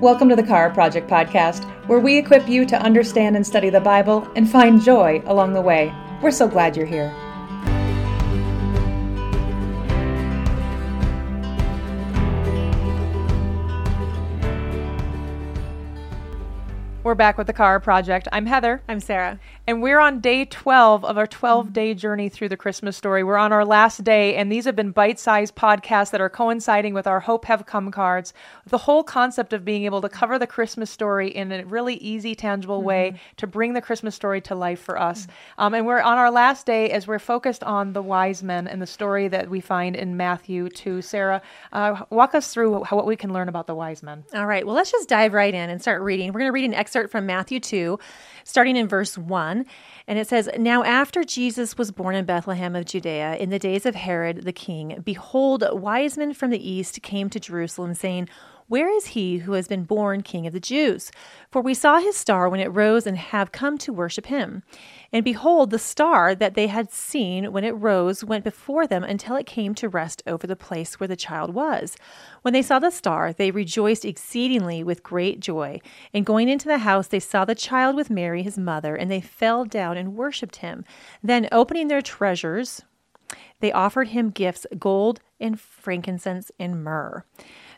Welcome to the Chara Project podcast, where we equip you to understand and study the Bible and find joy along the way. We're so glad you're here. Back with the Chara Project. I'm Heather. I'm Sarah. And we're on day 12 of our 12 day journey through the Christmas story. We're on our last day, and these have been bite sized podcasts that are coinciding with our Hope Has Come cards. The whole concept of being able to cover the Christmas story in a really easy, tangible way mm-hmm. to bring the Christmas story to life for us. Mm-hmm. Um, and we're on our last day as we're focused on the wise men and the story that we find in Matthew 2. Sarah, uh, walk us through how, what we can learn about the wise men. All right. Well, let's just dive right in and start reading. We're going to read an excerpt from Matthew 2, starting in verse 1 and it says, Now after Jesus was born in Bethlehem of Judea, in the days of Herod the king, behold, wise men from the east came to Jerusalem, saying, where is he who has been born King of the Jews? For we saw his star when it rose and have come to worship him. And behold, the star that they had seen when it rose went before them until it came to rest over the place where the child was. When they saw the star, they rejoiced exceedingly with great joy. And going into the house, they saw the child with Mary, his mother, and they fell down and worshipped him. Then, opening their treasures, they offered him gifts gold and frankincense and myrrh.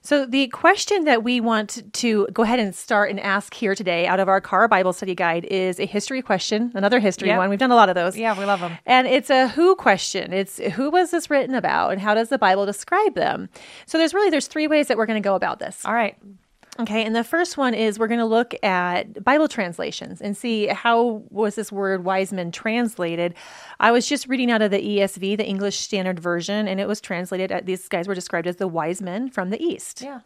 So, the question that we want to go ahead and start and ask here today out of our CHARA Bible study guide is a history question, another history yep. one. We've done a lot of those. Yeah, we love them. And it's a who question. It's who was this written about and how does the Bible describe them? So, there's really there's three ways that we're going to go about this. All right. Okay, and the first one is we're going to look at Bible translations and see how was this word wise men translated. I was just reading out of the ESV, the English Standard Version, and it was translated. At, these guys were described as the wise men from the east. Yeah.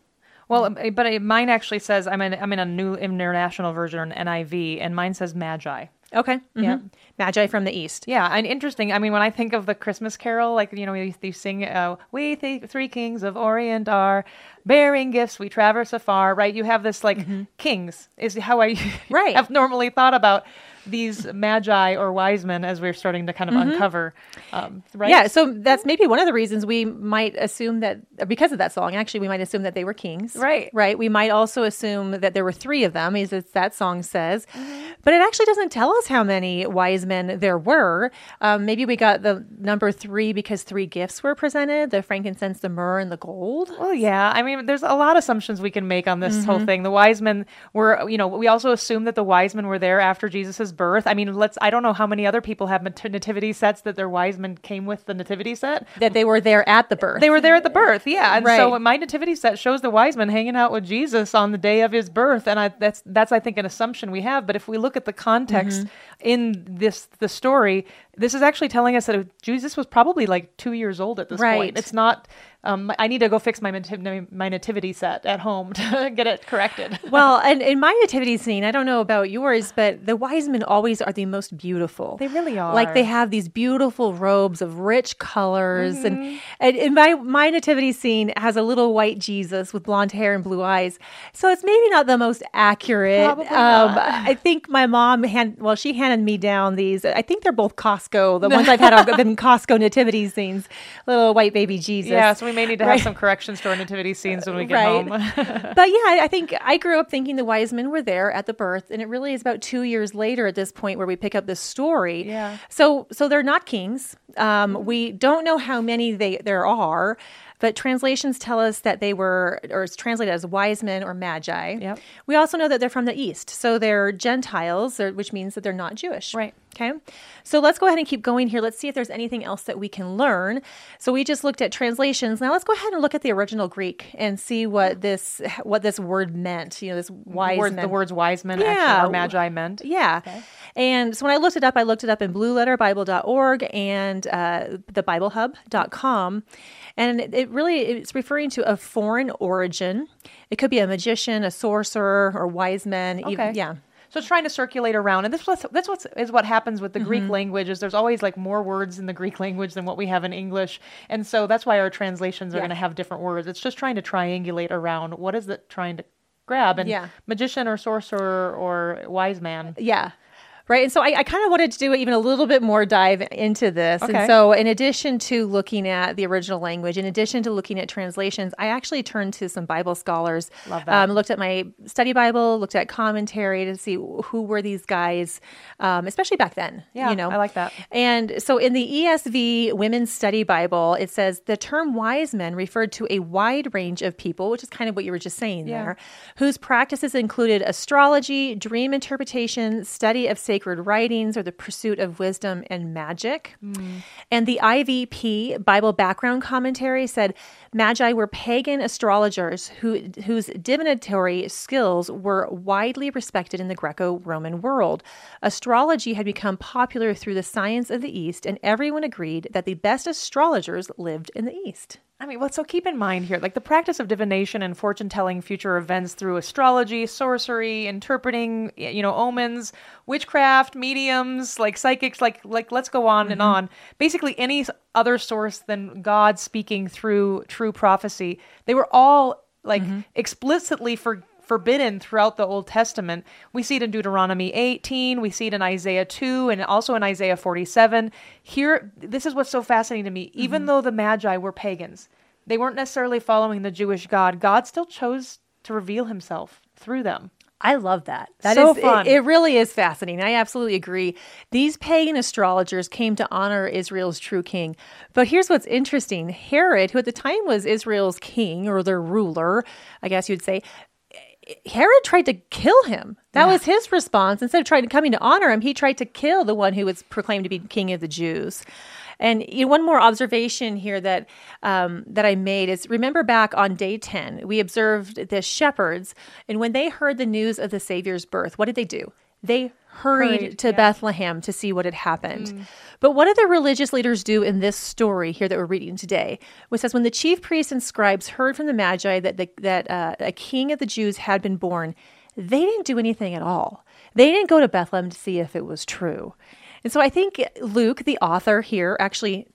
Well, um, but mine actually says I'm in I'm in a new international version, NIV, and mine says magi. Okay. Mm-hmm. Yeah. Magi from the east. Yeah, and interesting. I mean, when I think of the Christmas Carol, like you know, we, we sing, uh, "We the three kings of Orient are bearing gifts. We traverse afar." Right? You have this like mm-hmm. kings is how I right. have normally thought about these magi or wise men as we're starting to kind of mm-hmm. uncover. Um, right? Yeah, so that's maybe one of the reasons we might assume that because of that song, actually, we might assume that they were kings. Right. Right. We might also assume that there were three of them, as that song says. Mm-hmm. But it actually doesn't tell us how many wise men there were. Um, maybe we got the number three because three gifts were presented the frankincense, the myrrh, and the gold. Well, yeah. I mean, there's a lot of assumptions we can make on this mm-hmm. whole thing. The wise men were, you know, we also assume that the wise men were there after Jesus's birth. I mean, let's. I don't know how many other people have nativity sets that their wise men came with the nativity set. That they were there at the birth. They were there at the birth, yeah. And right. so my nativity set shows the wise men hanging out with Jesus on the day of his birth, and I, that's that's I think an assumption we have. But if we look at the context mm-hmm. in this the story, this is actually telling us that Jesus was probably like two years old at this right. point. It's not um, I need to go fix my my nativity set at home to get it corrected. well, and in my nativity scene, I don't know about yours, but the wise men always are the most beautiful. They really are. Like they have these beautiful robes of rich colors, mm-hmm. and, and in my my nativity scene has a little white Jesus with blonde hair and blue eyes. So it's maybe not the most accurate. Probably um, not. I think my mom hand well, she handed me down these. I think they're both Costco. The ones I've had are been Costco nativity scenes. Little white baby Jesus. Yeah, so we may need to have some corrections to our nativity scenes when we get right. home. but yeah, I think I grew up thinking the wise men were there at the birth, and it really is about two years later at this point where we pick up this story. Yeah. So so they're not kings. Um, we don't know how many they there are. But translations tell us that they were, or it's translated as wise men or magi. Yep. We also know that they're from the east. So they're Gentiles, which means that they're not Jewish. Right. Okay. So let's go ahead and keep going here. Let's see if there's anything else that we can learn. So we just looked at translations. Now let's go ahead and look at the original Greek and see what this what this word meant. You know, this wise men. The words wise men yeah. or magi meant. Yeah. Okay. And so when I looked it up, I looked it up in blueletterbible.org and uh, thebiblehub.com. And it really it's referring to a foreign origin. It could be a magician, a sorcerer, or wise men. Okay. Even, yeah. So it's trying to circulate around, and this was that's what is what happens with the mm-hmm. Greek language is there's always like more words in the Greek language than what we have in English, and so that's why our translations are yeah. going to have different words. It's just trying to triangulate around what is it trying to grab, and yeah. magician or sorcerer or wise man. Yeah, Right. And so I, I kind of wanted to do even a little bit more dive into this. Okay. And so, in addition to looking at the original language, in addition to looking at translations, I actually turned to some Bible scholars. Love that. Um, looked at my study Bible, looked at commentary to see who were these guys, um, especially back then. Yeah, you know, I like that. And so in the ESV Women's Study Bible, it says the term wise men referred to a wide range of people, which is kind of what you were just saying Yeah. there, whose practices included astrology, dream interpretation, study of sacred writings, or the pursuit of wisdom and magic. Hmm. And the IVP Bible background commentary said Magi were pagan astrologers who, whose divinatory skills were widely respected in the Greco Roman world. Astrology had become popular through the science of the East, and everyone agreed that the best astrologers lived in the East. I mean, well, so keep in mind here, like the practice of divination and fortune telling future events through astrology, sorcery, interpreting, you know, omens, witchcraft, mediums, like psychics, like like let's go on and mm-hmm. on. Basically, any other source than God speaking through true prophecy, they were all like mm-hmm. explicitly for forbidden throughout the Old Testament. We see it in Deuteronomy 18, we see it in Isaiah 2, and also in Isaiah 47. Here, this is what's so fascinating to me. Mm-hmm. Even though the Magi were pagans, they weren't necessarily following the Jewish God, God still chose to reveal himself through them. I love that. That So is- it- fun. It, really is fascinating. I absolutely agree. These pagan astrologers came to honor Israel's true king. But here's what's interesting Herod, who at the time was Israel's king or their ruler, I guess you'd say, Herod tried to kill him. That was his response. Instead of trying to coming to honor him, he tried to kill the one who was proclaimed to be king of the Jews. And you know, one more observation here that um, that I made is remember back on day ten, we observed the shepherds, and when they heard the news of the Savior's birth, what did they do? They hurried, Hurried, to yeah. Bethlehem to see what had happened. But what did the religious leaders do in this story here that we're reading today? Which says, when the chief priests and scribes heard from the Magi that the, that uh, a king of the Jews had been born, they didn't do anything at all. They didn't go to Bethlehem to see if it was true. And so I think Luke, the author here, actually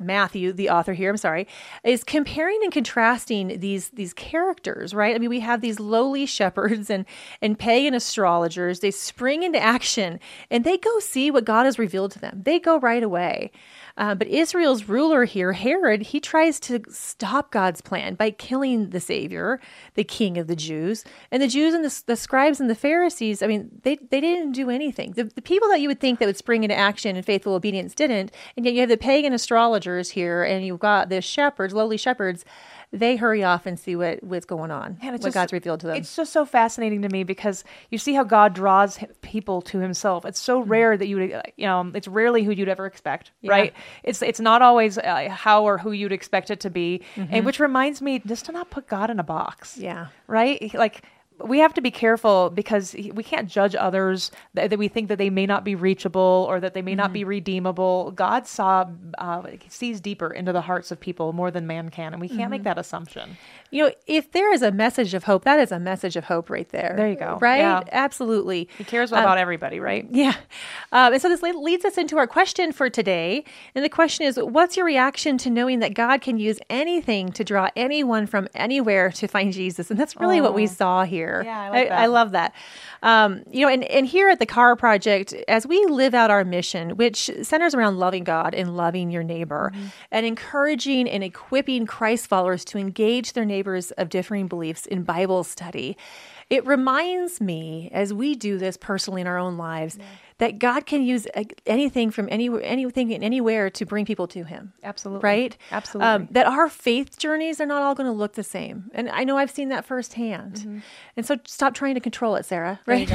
Matthew, the author here, I'm sorry, is comparing and contrasting these these characters, right? I mean, we have these lowly shepherds and and pagan astrologers. They spring into action and they go see what God has revealed to them. They go right away. Uh, but Israel's ruler here, Herod, he tries to stop God's plan by killing the Savior, the King of the Jews. And the Jews and the, the scribes and the Pharisees, I mean, they, they didn't do anything. The, the people that you would think that would spring into action and faithful obedience didn't. And yet you have the pagan astrologers here, and you've got the shepherds, lowly shepherds. They hurry off and see what, what's going on, what it's just- God's revealed to them. It's just so fascinating to me because you see how God draws people to Himself. It's so rare that you would, uh, you know, it's rarely who you'd ever expect, right? It's it's not always uh, how or who you'd expect it to be, and which reminds me just to not put God in a box. Yeah. right. Like we have to be careful because we can't judge others that, we think that they may not be reachable or that they may not be redeemable. God saw uh, sees deeper into the hearts of people more than man can, and we can't make that assumption. You know, if there is a message of hope, that is a message of hope right there. There you go. Right? Yeah. Absolutely. He cares about everybody, right? Yeah. Um, and so this leads us into our question for today. And the question is What's your reaction to knowing that God can use anything to draw anyone from anywhere to find Jesus? And that's really what we saw here. Yeah, I like that. I love that. Um, you know, and, and here at the Chara Project, as we live out our mission, which centers around loving God and loving your neighbor, Mm-hmm. and encouraging and equipping Christ followers to engage their neighbors of differing beliefs in Bible study, it reminds me as we do this personally in our own lives that God can use uh, anything from any anything and anywhere to bring people to Him. Absolutely. Right? Um, Absolutely. that our faith journeys are not all going to look the same. And I know I've seen that firsthand. And so stop trying to control it, Sarah. Right?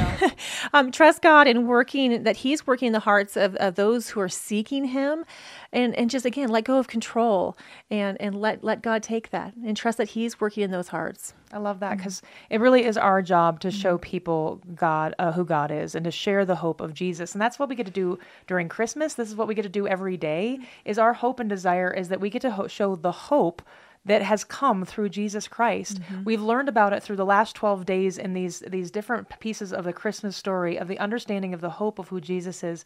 um, trust God in working, that He's working in the hearts of, of those who are seeking Him. And, and just again, let go of control and, and let, let God take that and trust that He's working in those hearts. I love Mm-hmm. that because it really is our job to show people God, uh, who God is, and to share the hope of Jesus. And that's what we get to do during Christmas. This is what we get to do every day. Is our hope and desire is that we get to ho- show the hope that has come through Jesus Christ. Mm-hmm. We've learned about it through the last 12 days in these these different pieces of the Christmas story of the understanding of the hope of who Jesus is.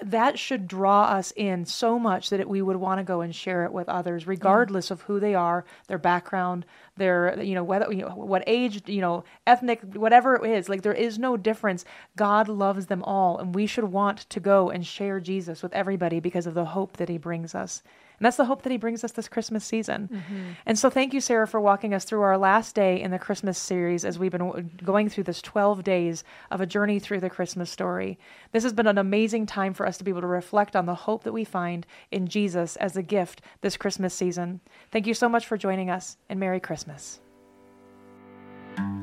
That should draw us in so much that it, we would want to go and share it with others regardless of who they are, their background, their you know whether you know, what age, you know, ethnic, whatever it is. Like there is no difference. God loves them all and we should want to go and share Jesus with everybody because of the hope that he brings us. And that's the hope that he brings us this Christmas season. Mm-hmm. And so thank you, Sarah, for walking us through our last day in the Christmas series as we've been w- going through this 12 days of a journey through the Christmas story. This has been an amazing time for us to be able to reflect on the hope that we find in Jesus as a gift this Christmas season. Thank you so much for joining us, and Merry Christmas.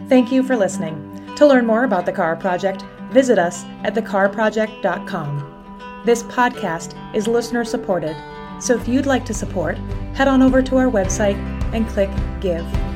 Thank you for listening. To learn more about the Chara Project, visit us at thecharaproject.com. This podcast is listener supported, so if you'd like to support, head on over to our website and click Give.